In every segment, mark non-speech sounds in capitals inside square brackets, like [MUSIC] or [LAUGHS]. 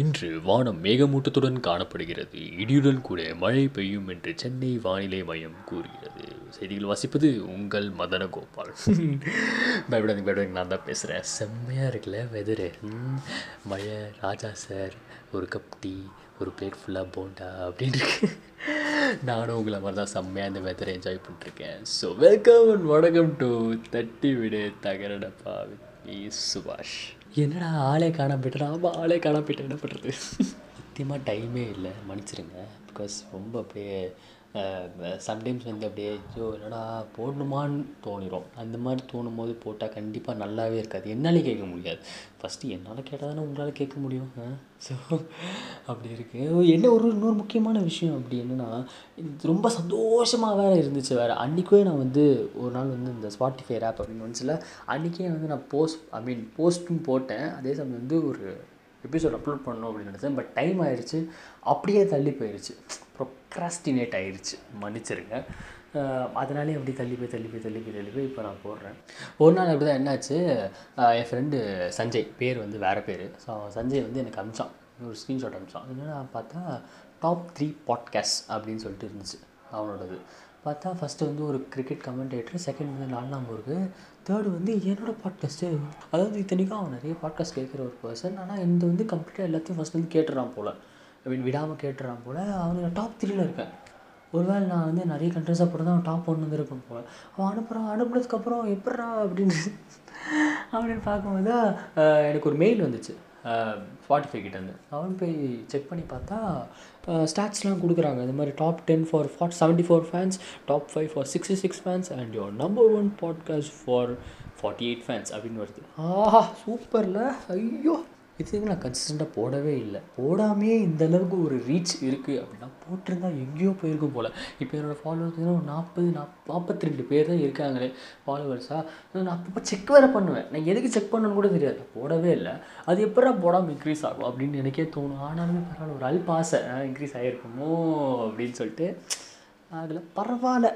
இன்று வானம் மேகமூட்டத்துடன் காணப்படுகிறது. இடியுடன் கூட மழை பெய்யும் என்று சென்னை வானிலை மையம் கூறுகிறது. செய்திகள் வாசிப்பது உங்கள் மதன கோபால் பயப்படாதீங்க பயப்படாதீங்க. நான் தான் பேசுகிறேன் செம்மையாக இருக்குல்ல வெதரு மழை ராஜா சார் ஒரு கப் டீ ஒரு பிளேட் ஃபுல்லாக போண்டா அப்படின்னு இருக்கு. நானும் உங்களை மாதிரி தான் செம்மையாக இந்த வெதரை என்ஜாய் பண்ணிட்டுருக்கேன் ஸோ வெல்கம் அண்ட் வணக்கம் டு தட்டி விடு தகரடப்பா வித் மீ சுபாஷ். என்னடா ஆளே காண போயிட்டேன். ஆமாம் ஆளே காண போயிட்டேன். என்ன பண்ணுறது சத்தியமாக டைமே இல்லை. மன்னிச்சிருங்க பிகாஸ் ரொம்ப அப்படியே சம்டைம்ஸ் வந்து அப்படியே ஐயோ என்னடா போடணுமான்னு தோணிடும் அந்த மாதிரி தோணும் போது போட்டால் கண்டிப்பாக நல்லாவே இருக்காது. என்னாலே கேட்க முடியாது. ஃபஸ்ட்டு என்னால் கேட்டால் தானே உங்களால் கேட்க முடியும். ஸோ அப்படி இருக்குது என்ன ஒரு இன்னொரு முக்கியமான விஷயம் அப்படி என்னென்னா ரொம்ப சந்தோஷமாக வேறு இருந்துச்சு வேறு. அன்றைக்கே நான் வந்து ஒரு நாள் வந்து இந்த ஸ்பாட்டிஃபை ஆப் அப்படின்னு வந்துச்சுல அன்றைக்கே வந்து நான் போஸ்ட் ஐ மீன் போஸ்ட்டும் போட்டேன். அதே சமயம் வந்து ஒரு எபிசோட் அப்லோட் பண்ணணும் அப்படின்னு நினச்சேன். பட் டைம் ஆயிடுச்சு அப்படியே தள்ளி போயிடுச்சு ப்ரொக்ராஸ்டினேட் ஆயிடுச்சு மன்னிச்சிருங்க. அதனாலே அப்படி தள்ளி போய் தள்ளி போய் தள்ளி போய் தள்ளி போய் இப்போ நான் போடுறேன். ஒரு நாள் அப்படி தான் என்னாச்சு என் ஃப்ரெண்டு சஞ்சய் பேர் வந்து வேறு பேர். ஸோ சஞ்சய் வந்து எனக்கு அமிச்சான். ஒரு ஸ்க்ரீன்ஷாட் அமிச்சான். என்னென்னா பார்த்தா டாப் த்ரீ பாட்காஸ்ட் அப்படின்னு சொல்லிட்டு இருந்துச்சு அவனோடது. பார்த்தா ஃபஸ்ட்டு வந்து ஒரு கிரிக்கெட் கமெண்டேட்டர் செகண்ட் வந்து நாலாம் முருகு தேர்டு வந்து என்னோடய பாட்காஸ்ட்டு அதாவது இத்தனைக்கும் அவன் நிறைய பாட்காஸ்ட் கேட்குற ஒரு பர்சன் ஆனால் இந்த வந்து கம்ப்ளீட்டாக எல்லாத்தையும் ஃபஸ்ட் வந்து கேட்டுறான் போல். ஐ மீன் விடாமல் கேட்டுறான் போல். அவனுக்கு டாப் த்ரீல இருக்கேன். ஒருவேளை நான் வந்து நிறைய கண்ட்ரிஸாக போட்டு தான் அவன் டாப் ஒன்று இருக்கும் போல். அவன் அனுப்புகிறான் அனுப்புனதுக்கப்புறம் எப்பட்றா அப்படின்னு. அப்படின்னு பார்க்கும்போது எனக்கு ஒரு மெயில் வந்துச்சு. ஸ்பாட்டிஃபை கிட்டேருந்து. அவன் போய் செக் பண்ணி பார்த்தா ஸ்டாட்ஸ்லாம் கொடுக்குறாங்க. இந்த மாதிரி top ten for four seventy four fans top five for sixty six fans and your number one podcast for forty eight fans அப்படின்னு வருது. ஆஹா சூப்பரில் ஐயோ. இதுக்கு நான் கன்சிஸ்டண்ட்டாக போடவே இல்லை. போடாமே இந்த அளவுக்கு ஒரு ரீச் இருக்குது அப்படின்னா போட்டிருந்தா எங்கேயோ போயிருக்கும் போல். இப்போ என்னோடய ஃபாலோவர்ஸ் ஒரு நாற்பது நாப் நாற்பத்தி ரெண்டு பேர் தான் இருக்காங்களே ஃபாலோவர்ஸாக நான் அப்பப்போ செக் வேறு பண்ணுவேன். நான் எதுக்கு செக் பண்ணணும்னு கூட தெரியாது. போடவே இல்லை. அது எப்படா போடாமல் இன்க்ரீஸ் ஆகும் அப்படின்னு எனக்கே தோணும். ஆனாலுமே பரவாயில்ல ஒரு அல்ப பாசை இன்க்ரீஸ் ஆகிருக்குமோ அப்படின்னு சொல்லிட்டு அதில் பரவாயில்ல.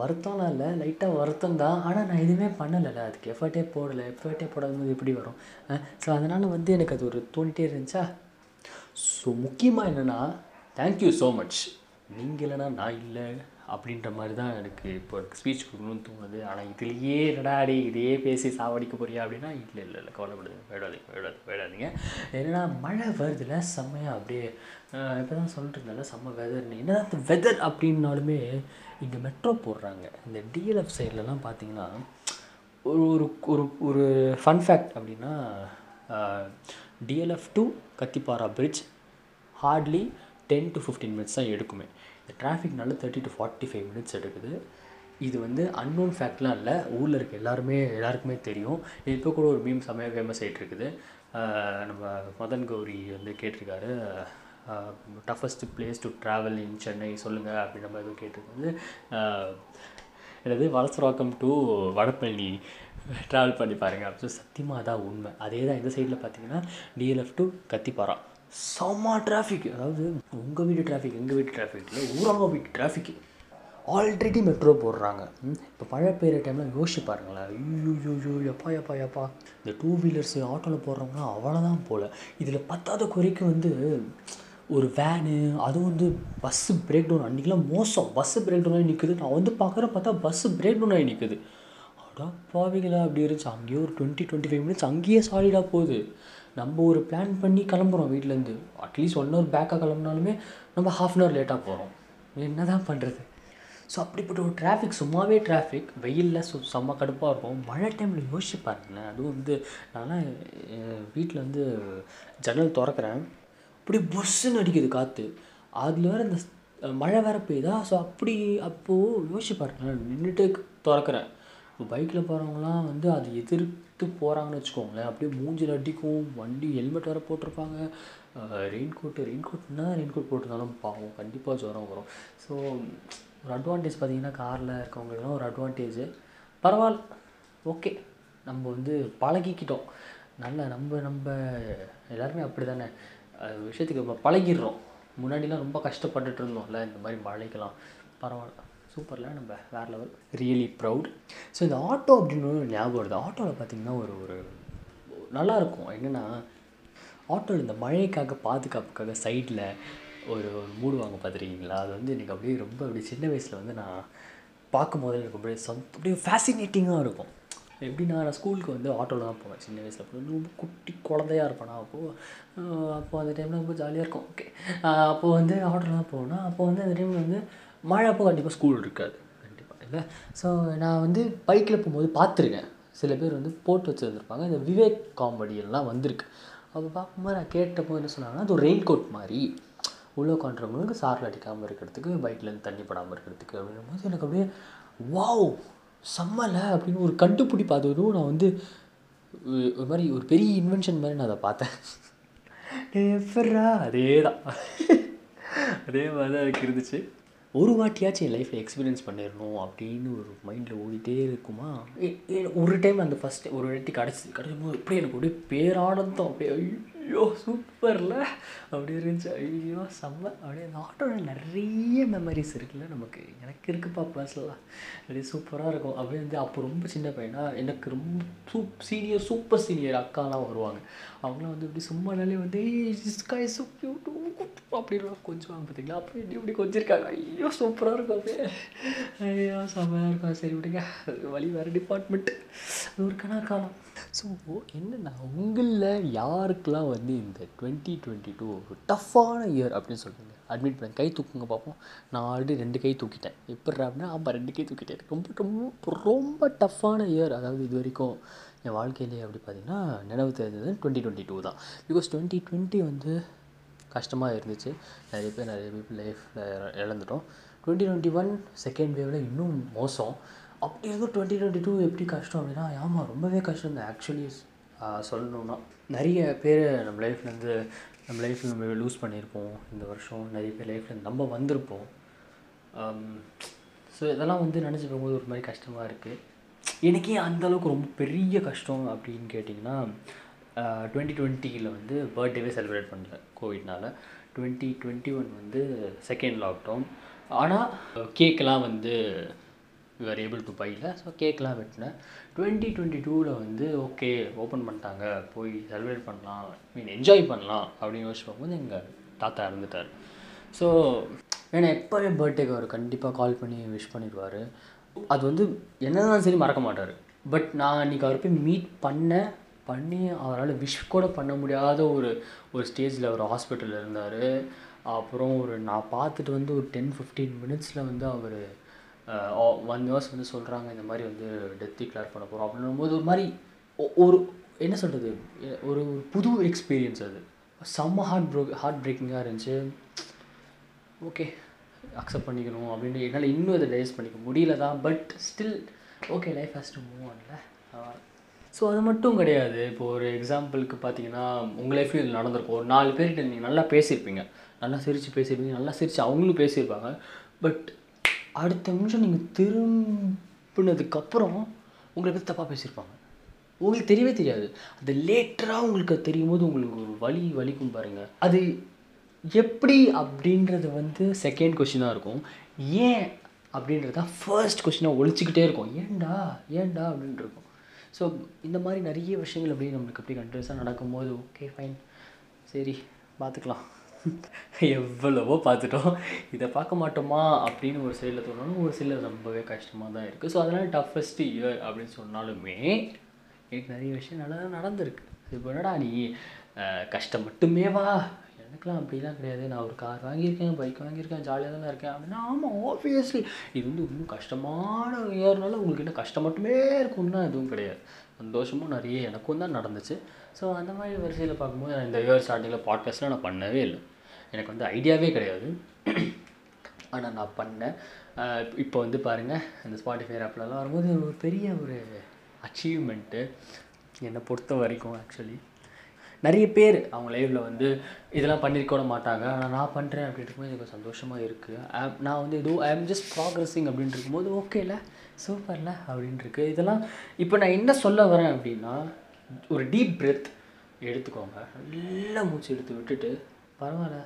வருத்தம்லாம் இல்லை லைட்டாக வருத்தம் தான் ஆனால் நான் எதுவுமே பண்ணலைல்ல அதுக்கு எஃபர்ட்டே போடலை. எஃபர்ட்டே போடாதபோது எப்படி வரும்? ஸோ அதனால் வந்து எனக்கு அது ஒரு தோணிட்டே இருந்துச்சா? ஸோ முக்கியமாக என்னென்னா தேங்க்யூ ஸோ மச் நீங்கள் இல்லைனா நான் இல்லை. அப்படின்ற மாதிரி தான் எனக்கு இப்போ ஸ்பீச் கொடுக்கணும்னு தோணுது. ஆனால் இதுலேயே என்னடாடி இதையே பேசி சாவடிக்க போறியா அப்படின்னா இல்லை இல்லை இல்லை கவலைப்படுதுங்க வேடாதீங்க வேடாது வேடாதீங்க என்னென்னா மழை வருதுல செம்மையாக அப்படியே இப்போ தான் சொல்லிட்டு இருந்தால செம்ம வெதர்னு என்னதான் இந்த வெதர் அப்படின்னாலுமே இங்கே மெட்ரோ போடுறாங்க. இந்த டிஎல்எஃப் சைட்லலாம் பார்த்தீங்கன்னா ஒரு ஒரு ஒரு ஒரு ஃபன் ஃபேக்ட் அப்படின்னா DLF to Kathipara bridge hardly ten to fifteen minutes தான் எடுக்குமே. இந்த டிராஃபிக்னால thirty to forty five minutes எடுக்குது. இது வந்து அன்னோன் ஃபேக்ட்லாம் இல்லை. ஊரில் இருக்க எல்லாருமே எல்லாருக்குமே தெரியும். இப்போ கூட ஒரு மீம் செம்மையாக ஃபேமஸ் ஆகிட்டு இருக்குது. நம்ம மதன் கௌரி வந்து கேட்டிருக்காரு. Toughest place to travel in Chennai சொல்லுங்கள் அப்படின்ற மாதிரி எதுவும் கேட்டிருக்காரு எனது வலசராக்கம் டு வடப்பள்ளி ட்ராவல் பண்ணி பாருங்கள் அப்படின்னு சத்தியமாக அதான் உண்மை. அதே தான் இந்த சைடில் பார்த்தீங்கன்னா டிஎல்எஃப் டு கத்திப்பாரா செம்ம டிராஃபிக் அதாவது உங்கள் வீட்டு டிராஃபிக் எங்கள் வீட்டு டிராஃபிக் இல்லை ஊரங்க வீட்டு டிராஃபிக் ஆல்ரெடி மெட்ரோ போடுறாங்க. இப்போ மழை பெய்கிற டைமில் யோசிச்சு பாருங்களேன். ஐயோ ஐயோ எப்பா எப்பா எப்பா. இந்த டூ வீலர்ஸ் ஆட்டோவில் போடுறவங்களாம் அவ்வளோதான் போல். இதில் பத்தாத குறைக்கு வந்து ஒரு வேனு அதுவும் வந்து பஸ்ஸு பிரேக் டவுன் அன்றைக்கெலாம் மோசம். பஸ்ஸு பிரேக் டவுன் ஆகி நிற்குது நான் வந்து பார்க்குற பார்த்தா பஸ்ஸு பிரேக் டவுன் ஆகி நிற்குது அடா பாவிகளா அப்படி இருந்துச்சு. அங்கேயே ஒரு டுவெண்ட்டி டுவெண்ட்டி ஃபைவ் மினிட்ஸ் அங்கேயே சாலிடாக போகுது. நம்ம ஒரு பிளான் பண்ணி கிளம்புறோம் வீட்டிலேருந்து அட்லீஸ்ட் ஒன் ஹவர் பேக்காக கிளம்புனாலுமே நம்ம ஹாஃப் அன் ஹவர் லேட்டாக போகிறோம் என்ன தான் பண்ணுறது ஸோ அப்படிப்பட்ட ஒரு டிராஃபிக் சும்மாவே டிராஃபிக் வெயிலில் சு செம்ம கடுப்பாக இருக்கும். மழை டைமில் யோசிச்சு பாருங்களேன். அதுவும் வந்து நான்லாம் வீட்டில் வந்து ஜன்னல் திறக்கிறேன். அப்படி புஷ்ஷுன்னு அடிக்குது காற்று அதில் வேறு இந்த மழை வேறு பெய்யுதா ஸோ அப்படி அப்போது யோசிச்சு பாருங்களேன். நின்றுட்டு திறக்கிறேன். இப்போ பைக்கில் போகிறவங்களாம் வந்து அது எதிர்த்து போகிறாங்கன்னு வச்சுக்கோங்களேன். அப்படியே மூஞ்சில் அடிக்கும். வண்டி ஹெல்மெட் வேறு போட்டிருப்பாங்க. ரெயின் கோட்டு ரெயின் கோட் என்ன ரெயின் கோட் போட்டிருந்தாலும் பாவம். கண்டிப்பாக ஜுரம் வரும். ஸோ ஒரு அட்வான்டேஜ் பார்த்திங்கன்னா காரில் இருக்கவங்களுக்குலாம் ஒரு அட்வான்டேஜு பரவாயில்ல. ஓகே நம்ம வந்து பழகிக்கிட்டோம். நல்ல நம்ம நம்ம எல்லாருமே அப்படி தானே விஷயத்துக்கு பழகிடுறோம். முன்னாடிலாம் ரொம்ப கஷ்டப்பட்டுட்டு இருந்தோம்ல. இந்த மாதிரி மழைக்கெல்லாம். பரவாயில்ல. சூப்பரில் நம்ம வேறு லெவல் ரியலி ப்ரவுட் ஸோ இந்த ஆட்டோ அப்படின்னு ஒரு ஞாபகம் வருது. ஆட்டோவில் பார்த்திங்கன்னா ஒரு ஒரு நல்லாயிருக்கும் என்னென்னா ஆட்டோவில் இந்த மழைக்காக பாதுகாப்புக்காக சைடில் ஒரு ஒரு மூடுவாங்க பார்த்துருக்கீங்களா? அது வந்து எனக்கு அப்படியே ரொம்ப அப்படியே சின்ன வயசில் வந்து நான் பார்க்கும்போது எனக்கு அப்படியே சம் அப்படியே ஃபேசினேட்டிங்காக இருக்கும். எப்படின்னா நான் ஸ்கூலுக்கு வந்து ஆட்டோவில் தான் போவேன். சின்ன வயசில் போய் ரொம்ப குட்டி குழந்தையா இருப்பேன் அப்போது அப்போது அந்த டைமில் ரொம்ப ஜாலியாக இருக்கும். ஓகே அப்போது வந்து ஆட்டோவில் தான் போவேன்னா அப்போ வந்து அந்த டைமில் வந்து மழை அப்போ கண்டிப்பாக ஸ்கூல் இருக்காது. கண்டிப்பாக இல்லை? ஸோ நான் வந்து பைக்கில் போகும்போது பார்த்துருக்கேன். சில பேர் வந்து போட்டு வச்சுருந்துருப்பாங்க. இந்த விவேக் காமெடியெல்லாம் வந்திருக்கு. அப்போ பார்க்கும்போது நான் கேட்டப்போ என்ன சொன்னாங்கன்னா அது ஒரு ரெயின் கோட் மாதிரி. உள்ளே உட்காந்துறவங்களுக்கு சாரில் அடிக்காமல் இருக்கிறதுக்கு பைக்லேருந்து தண்ணி படாமல் இருக்கிறதுக்கு அப்படின்னும் போது எனக்கு அப்படியே வாவ்! செம்மலை! அப்படின்னு ஒரு கண்டுபிடிப்பு. அது ஒரு நான் வந்து ஒரு- மாதிரி ஒரு பெரிய இன்வென்ஷன் மாதிரி நான் அதை பார்த்தேன். [LAUGHS] எப்பட்றா [LAUGHS] அதே தான் அதே மாதிரி தான் எனக்கு இருந்துச்சு. ஒரு வாட்டியாச்சும் என் லைஃப்பில் எக்ஸ்பீரியன்ஸ் பண்ணிடணும் அப்படின்னு ஒரு மைண்டில் ஓடிட்டே இருக்குமா? ஒரு டைம் அந்த ஃபஸ்ட் ஒரு வாட்டி கிடச்சி கிடைக்கும் போது அப்படியே எனக்கு அப்படியே பேரானந்தம் அப்படியே ஐயோ சூப்பரில். அப்படி இருந்துச்சு. ஐயோ செம்ம. அப்படியே அந்த ஆட்டோட நிறைய மெமரிஸ் இருக்குல்ல நமக்கு. எனக்கு இருக்குப்பா பர்சனலாக அப்படியே சூப்பராக இருக்கும். அப்படியே வந்து அப்போ ரொம்ப சின்ன பையனா எனக்கு ரொம்ப சூப் சீனியர் சூப்பர் சீனியர் அக்காலாம் வருவாங்க. அவங்களாம் வந்து இப்படி சும்மானாலே வந்து ஸ்கை சூ கியூட் அப்படின்லாம் கொஞ்சம் பார்த்தீங்களா? அப்போ இப்படி இப்படி கொஞ்சிருக்காங்க. ஐயோ சூப்பராக இருக்கும் அப்படியே. ஐயோ செம்மையாக இருக்கும். சரி விடுங்க. அது வழி வேறு டிபார்ட்மெண்ட் அது ஒரு கணக்காலம் ஸோ என்னென்னா உங்களில் யாருக்கெல்லாம் வந்து இந்த டுவெண்ட்டி டுவெண்ட்டி டூ ஒரு டஃப்பான இயர் அப்படின்னு சொல்கிறீங்க அட்மிட் பண்ண கை தூக்குங்க பார்ப்போம் நான் ஆல்ரெடி ரெண்டு கை தூக்கிட்டேன். எப்படி அப்படின்னா ஆமாம் ரெண்டு கை தூக்கிட்டேன். ரொம்ப ரொம்ப ரொம்ப டஃப்பான இயர் அதாவது இது வரைக்கும் என் வாழ்க்கையிலேயே அப்படி பார்த்தீங்கன்னா நினைவு தெரிஞ்சது டுவெண்ட்டி டுவெண்ட்டி டூ தான். பிகாஸ் டுவெண்ட்டி டுவெண்ட்டி வந்து கஷ்டமாக இருந்துச்சு. நிறைய பேர் நிறைய பேர் லைஃப்பில் இழந்துட்டோம். டுவெண்ட்டி டுவெண்ட்டி ஒன் செகண்ட் வேவில் இன்னும் மோசம். அப்படி இருந்தும் டுவெண்ட்டி டுவெண்ட்டி டூ எப்படி கஷ்டம் அப்படின்னா ஆமாம் ரொம்பவே கஷ்டம் தான். ஆக்சுவலி சொல்லணுன்னா நிறைய பேர் நம்ம லைஃப்லேருந்து நம்ம லைஃப்பில் நம்ம லூஸ் பண்ணியிருப்போம் இந்த வருஷம் நிறைய பேர் லைஃப்பில் நம்ம வந்திருப்போம். ஸோ இதெல்லாம் வந்து நினச்சி போகும்போது ஒரு மாதிரி கஷ்டமாக இருக்குது எனக்கே அந்தளவுக்கு ரொம்ப பெரிய கஷ்டம் அப்படின்னு கேட்டிங்கன்னா டுவெண்ட்டி டுவெண்ட்டியில் வந்து பர்த்டேவே செலிப்ரேட் பண்ணல கோவிட்னால் டுவெண்ட்டி டுவெண்ட்டி ஒன் வந்து செகண்ட் லாக்டவுன் ஆனால் கேக்கெலாம் வந்து யூஆர் ஏபிள் டு பையில் ஸோ கேக்லாம் வெட்டினேன் டுவெண்ட்டி டுவெண்ட்டி டூவில் வந்து ஓகே ஓப்பன் பண்ணிட்டாங்க. போய் செலிப்ரேட் பண்ணலாம். மீன் என்ஜாய் பண்ணலாம் அப்படின்னு யோசிச்சு பார்க்கும்போது எங்கள் தாத்தா இறந்துட்டார். ஸோ ஏன்னா எப்போவே பர்த்டேக்கு அவர் கண்டிப்பாக கால் பண்ணி விஷ் பண்ணிடுவார். அது வந்து என்னதான் சரி மறக்க மாட்டார். பட் நான் அன்றைக்கி அவர் போய் மீட் பண்ணேன் பண்ணி அவரால் விஷ் கூட பண்ண முடியாத ஒரு ஒரு ஸ்டேஜில் அவர் ஹாஸ்பிட்டலில் இருந்தார். அப்புறம் ஒரு நான் பார்த்துட்டு வந்து ஒரு டென் ஃபிஃப்டீன் மினிட்ஸில் வந்து அவர் ஒன் இயர்ஸ் வந்து சொல்கிறாங்க இந்த மாதிரி வந்து டெத் டிக்ளேர் பண்ண போகிறோம் அப்படின்னும் போது ஒரு மாதிரி ஒ- ஒரு என்ன சொல்கிறது ஒரு ஒரு புது எக்ஸ்பீரியன்ஸ் அது. செம்ம ஹார்ட் ப்ரோ ஹார்ட் பிரேக்கிங்காக இருந்துச்சு. ஓகே அக்செப்ட் பண்ணிக்கணும் அப்படின்னு என்னால் இன்னும் இதை டைஸ் பண்ணிக்க முடியல தான் but still okay life has to move ஆன்ல ஸோ அது மட்டும் கிடையாது. இப்போ ஒரு எக்ஸாம்பிளுக்கு பார்த்தீங்கன்னா உங்கள் லைஃப்லையும் இது நடந்திருக்கும். ஒரு நாலு பேர்கிட்ட நீங்கள் நல்லா பேசியிருப்பீங்க. நல்லா சிரித்து பேசியிருப்பீங்க நல்லா சிரித்து அவங்களும் பேசியிருப்பாங்க. பட் அடுத்த நிமிஷம் நீங்கள் திரும்பினதுக்கப்புறம் உங்களை பற்றி தப்பாக பேசியிருப்பாங்க. உங்களுக்கு தெரியவே தெரியாது. அது லேட்டராக உங்களுக்கு அது தெரியும் போது உங்களுக்கு ஒரு வலி வலிக்கும் பாருங்கள் அது எப்படி அப்படின்றது வந்து செகண்ட் கொஷினாக இருக்கும். ஏன் அப்படின்றது தான் ஃபர்ஸ்ட் கொஷினாக ஒழிச்சிக்கிட்டே இருக்கும். ஏண்டா ஏண்டா அப்படின்ட்டு இருக்கும். ஸோ இந்த மாதிரி நிறைய விஷயங்கள் அப்படியே நம்மளுக்கு அப்படி கண்டினியூஸாக நடக்கும்போது ஓகே ஃபைன் சரி பார்த்துக்கலாம் எவ்வளவோ பார்த்துட்டோம். இதை பார்க்க மாட்டோமா அப்படின்னு ஒரு சைடில் தோணணும் ஒரு சைடில் ரொம்பவே கஷ்டமாக தான் இருக்குது ஸோ அதனால் டஃபஸ்ட் இயர் அப்படின்னு சொன்னாலுமே எனக்கு நிறைய விஷயம் நல்லா நடந்திருக்கு. இப்போ என்னடா நீ கஷ்டம் மட்டுமே வா. எனக்குலாம் அப்படிலாம் கிடையாது. நான் ஒரு கார் வாங்கியிருக்கேன் பைக் வாங்கியிருக்கேன் ஜாலியாக தானே இருக்கேன். அப்படின்னா ஆமாம் ஆப்வியஸ்லி இது வந்து இன்னும் கஷ்டமான இயர்னால உங்களுக்கு என்ன கஷ்டம் மட்டுமே இருக்கும்னா எதுவும் கிடையாது. சந்தோஷமும் நிறைய எனக்கும் தான் நடந்துச்சு. ஸோ அந்த மாதிரி வரிசையில் பார்க்கும்போது நான் இந்த இயர் ஸ்டார்டிங்கில் பாட்காஸ்ட்லாம் நான் பண்ணவே இல்லை. எனக்கு வந்து ஐடியாவே கிடையாது. ஆனால் நான் பண்ணேன் இப்போ வந்து பாருங்கள் அந்த ஸ்பாட்டிஃபை ஆப்லலாம் வரும்போது ஒரு பெரிய ஒரு அச்சீவ்மெண்ட்டு என்னை பொறுத்த வரைக்கும் ஆக்சுவலி நிறைய பேர் அவங்க லைஃப்பில் வந்து இதெல்லாம் பண்ணியிருக்க மாட்டாங்க. ஆனால் நான் பண்ணுறேன் அப்படின்ட்டு இருக்கும்போது எனக்கு சந்தோஷமாக இருக்குது நான் வந்து ஏதோ ஐ ஆம் ஜஸ்ட் ப்ராக்ரஸிங் அப்படின்ட்டு இருக்கும்போது ஓகேல சூப்பர்ல அப்படின்ட்டு இதெல்லாம் இப்போ நான் என்ன சொல்ல வரேன் அப்படின்னா ஒரு டீப் பிரெத் எடுத்துக்கோங்க. நல்லா மூச்சு எடுத்து விட்டுட்டு பரவாயில்ல.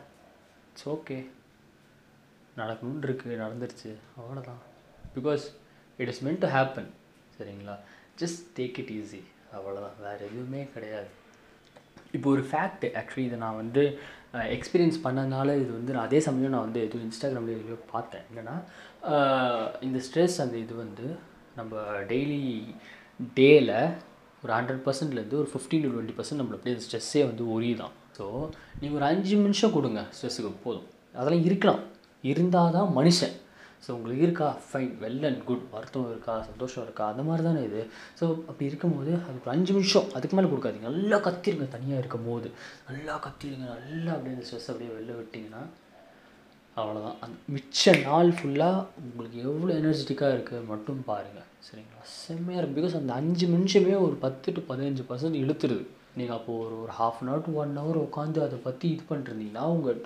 இட்ஸ் ஓகே நடக்கணும்னு இருக்குது நடந்துருச்சு. அவ்வளோதான் because it is meant to happen சரிங்களா? ஜஸ்ட் டேக் இட் ஈஸி அவ்வளோதான் வேறு எதுவுமே கிடையாது. இப்போ ஒரு ஃபேக்ட் ஆக்சுவலி இதை நான் வந்து எக்ஸ்பீரியன்ஸ் பண்ணதுனால இது வந்து நான் அதே சமயம் நான் வந்து எதுவும் இன்ஸ்டாகிராமில் எதுலையோ பார்த்தேன். என்னென்னா இந்த ஸ்ட்ரெஸ் அந்த இது வந்து நம்ம டெய்லி டேயில் ஒரு ஹண்ட்ரட் பர்சன்ட்லேருந்து ஒரு ஃபிஃப்டீன் டு டுவெண்ட்டி பர்சன்ட் நம்மள அப்படியே ஸ்ட்ரெஸ்ஸே வந்து ஒரியுதான் ஸோ நீங்கள் ஒரு அஞ்சு நிமிஷம் கொடுங்க ஸ்ட்ரெஸ்ஸுக்கு போதும். அதெல்லாம் இருக்கலாம். இருந்தால் தான் மனுஷன். ஸோ உங்களுக்கு இருக்கா? ஃபைன் வெல் அண்ட் குட் வருத்தம் இருக்கா? சந்தோஷம் இருக்கா? அந்த மாதிரி தானே இது. ஸோ அப்படி இருக்கும்போது அதுக்கு ஒரு அஞ்சு நிமிஷம் அதுக்கு மேலே கொடுக்காதீங்க. நல்லா கத்திருங்க தனியாக இருக்கும் போது நல்லா கத்திருங்க. நல்லா அப்படியே அந்த ஸ்ட்ரெஸ் அப்படியே வெளில விட்டிங்கன்னா அவ்வளோதான் அந்த மிச்ச நாள் ஃபுல்லாக உங்களுக்கு எவ்வளோ எனர்ஜெட்டிக்காக இருக்குது மட்டும் பாருங்கள் சரிங்களா? செம்மையாக இருக்கும். பிகாஸ் அந்த அஞ்சு நிமிஷமே ஒரு பத்து டு பதினஞ்சு பர்சன்ட் இழுத்துருது. நீங்கள் அப்போது ஒரு ஒரு half an hour to one hour உட்காந்து அதை பற்றி இது பண்ணிருந்தீங்கன்னா உங்கள்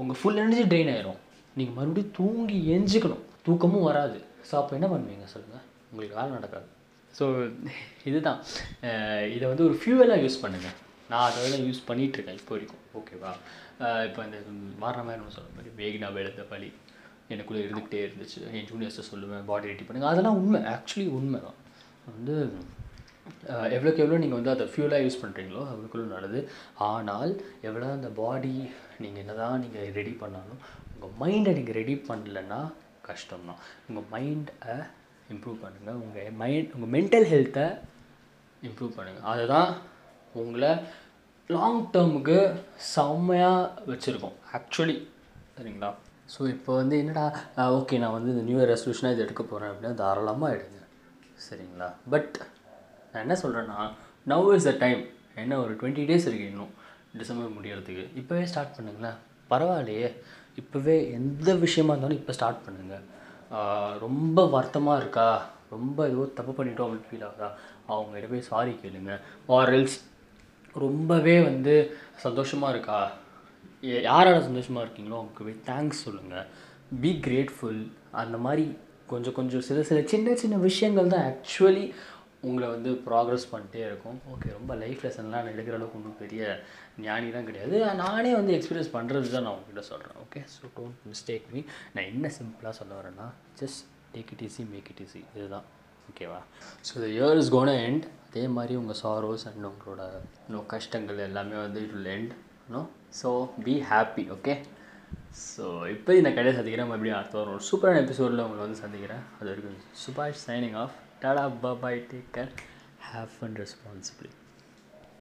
உங்கள் ஃபுல் எனர்ஜி ட்ரெயின் ஆயிரும். நீங்கள் மறுபடியும் தூங்கி எஞ்சிக்கணும் தூக்கமும் வராது. ஸோ அப்போ என்ன பண்ணுவீங்க? சொல்லுங்கள் உங்களுக்கு வேலை நடக்காது. ஸோ இதுதான். இதை வந்து ஒரு ஃபியூவலாக யூஸ் பண்ணுங்கள் நான் அதை தான் யூஸ் பண்ணிகிட்ருக்கேன் இப்போ வரைக்கும். ஓகேவா இப்போ இந்த மாறின மாதிரி நம்ம சொல்ல மாதிரி வேகினா வெளுத்த பழி எனக்குள்ளே இருந்துக்கிட்டே இருந்துச்சு. என் ஜூனியர்ஸை சொல்லுவேன். பாடி ரெடி பண்ணுங்கள் அதெல்லாம் உண்மை. ஆக்சுவலி உண்மை தான் வந்து எவ்வளோக்கு எவ்வளோ நீங்கள் வந்து அதை ஃபியூலாக யூஸ் பண்ணுறீங்களோ அவ்வளோக்குள்ள நல்லது. ஆனால் எவ்வளோ அந்த பாடி நீங்கள் என்ன தான் நீங்கள் ரெடி பண்ணாலும் உங்கள் மைண்டை நீங்கள் ரெடி பண்ணலைன்னா கஷ்டம்தான். உங்கள் மைண்டை இம்ப்ரூவ் பண்ணுங்கள் உங்கள் மைண்ட் உங்கள் மென்டல் ஹெல்த்தை இம்ப்ரூவ் பண்ணுங்கள் அதுதான் உங்களை லாங் டேர்முக்கு செம்மையாக வச்சுருக்கோம். ஆக்சுவலி சரிங்களா? ஸோ இப்போ வந்து என்னடா ஓகே நான் வந்து இந்த நியூ இயர் ரெசல்யூஷனாக இது எடுக்க போகிறேன் அப்படின்னா தாராளமாக எடுங்க. சரிங்களா? பட் நான் என்ன சொல்கிறேன்னா நவ் இஸ் த டைம் என்ன ஒரு டுவெண்ட்டி டேஸ் இருக்குது இன்னும் டிசம்பர் முடியறதுக்கு. இப்போவே ஸ்டார்ட் பண்ணுங்களேன் பரவாயில்லையே. இப்போவே எந்த விஷயமா இருந்தாலும் இப்போ ஸ்டார்ட் பண்ணுங்கள் ரொம்ப வருத்தமாக இருக்கா? ரொம்ப ஏதோ தப்பு பண்ணிட்டோம் அப்படின்னு ஃபீல் ஆகுதா? அவங்ககிட்ட போய் சாரி கேளுங்க. ஆர்எல்ஸ் ரொம்பவே வந்து சந்தோஷமாக இருக்கா? யாரோட சந்தோஷமாக இருக்கீங்களோ அவங்களுக்கு போய் தேங்க்ஸ் சொல்லுங்கள் பி கிரேட்ஃபுல் அந்த மாதிரி கொஞ்சம் கொஞ்சம் சில சில சின்ன சின்ன விஷயங்கள் தான் ஆக்சுவலி உங்களை வந்து ப்ராக்ரஸ் பண்ணிட்டே இருக்கும். ஓகே ரொம்ப லைஃப் லெசன்லாம் நான் எடுக்கிற அளவுக்கு ஒன்றும் பெரிய ஞானிலாம் கிடையாது. நானே வந்து எக்ஸ்பீரியன்ஸ் பண்ணுறது தான் நான் உங்ககிட்ட சொல்கிறேன் okay so don't mistake me நான் என்ன சிம்பிளாக சொல்ல வரேன்னா just take it easy make it easy இதுதான். ஓகேவா so the year is gone end அதே மாதிரி உங்கள் சாரோஸ் அண்ட் உங்களோட இன்னும் கஷ்டங்கள் எல்லாமே வந்து it will end no so be happy okay so இப்போ இந்த கடையை சந்திக்கிறேன். மறுபடியும் அடுத்த வாரம் ஒரு சூப்பரான எபிசோடில் உங்களை வந்து சந்திக்கிறேன். அது வரைக்கும் சுபாஷ் signing off Tada, bye bye, take care, have fun responsibly.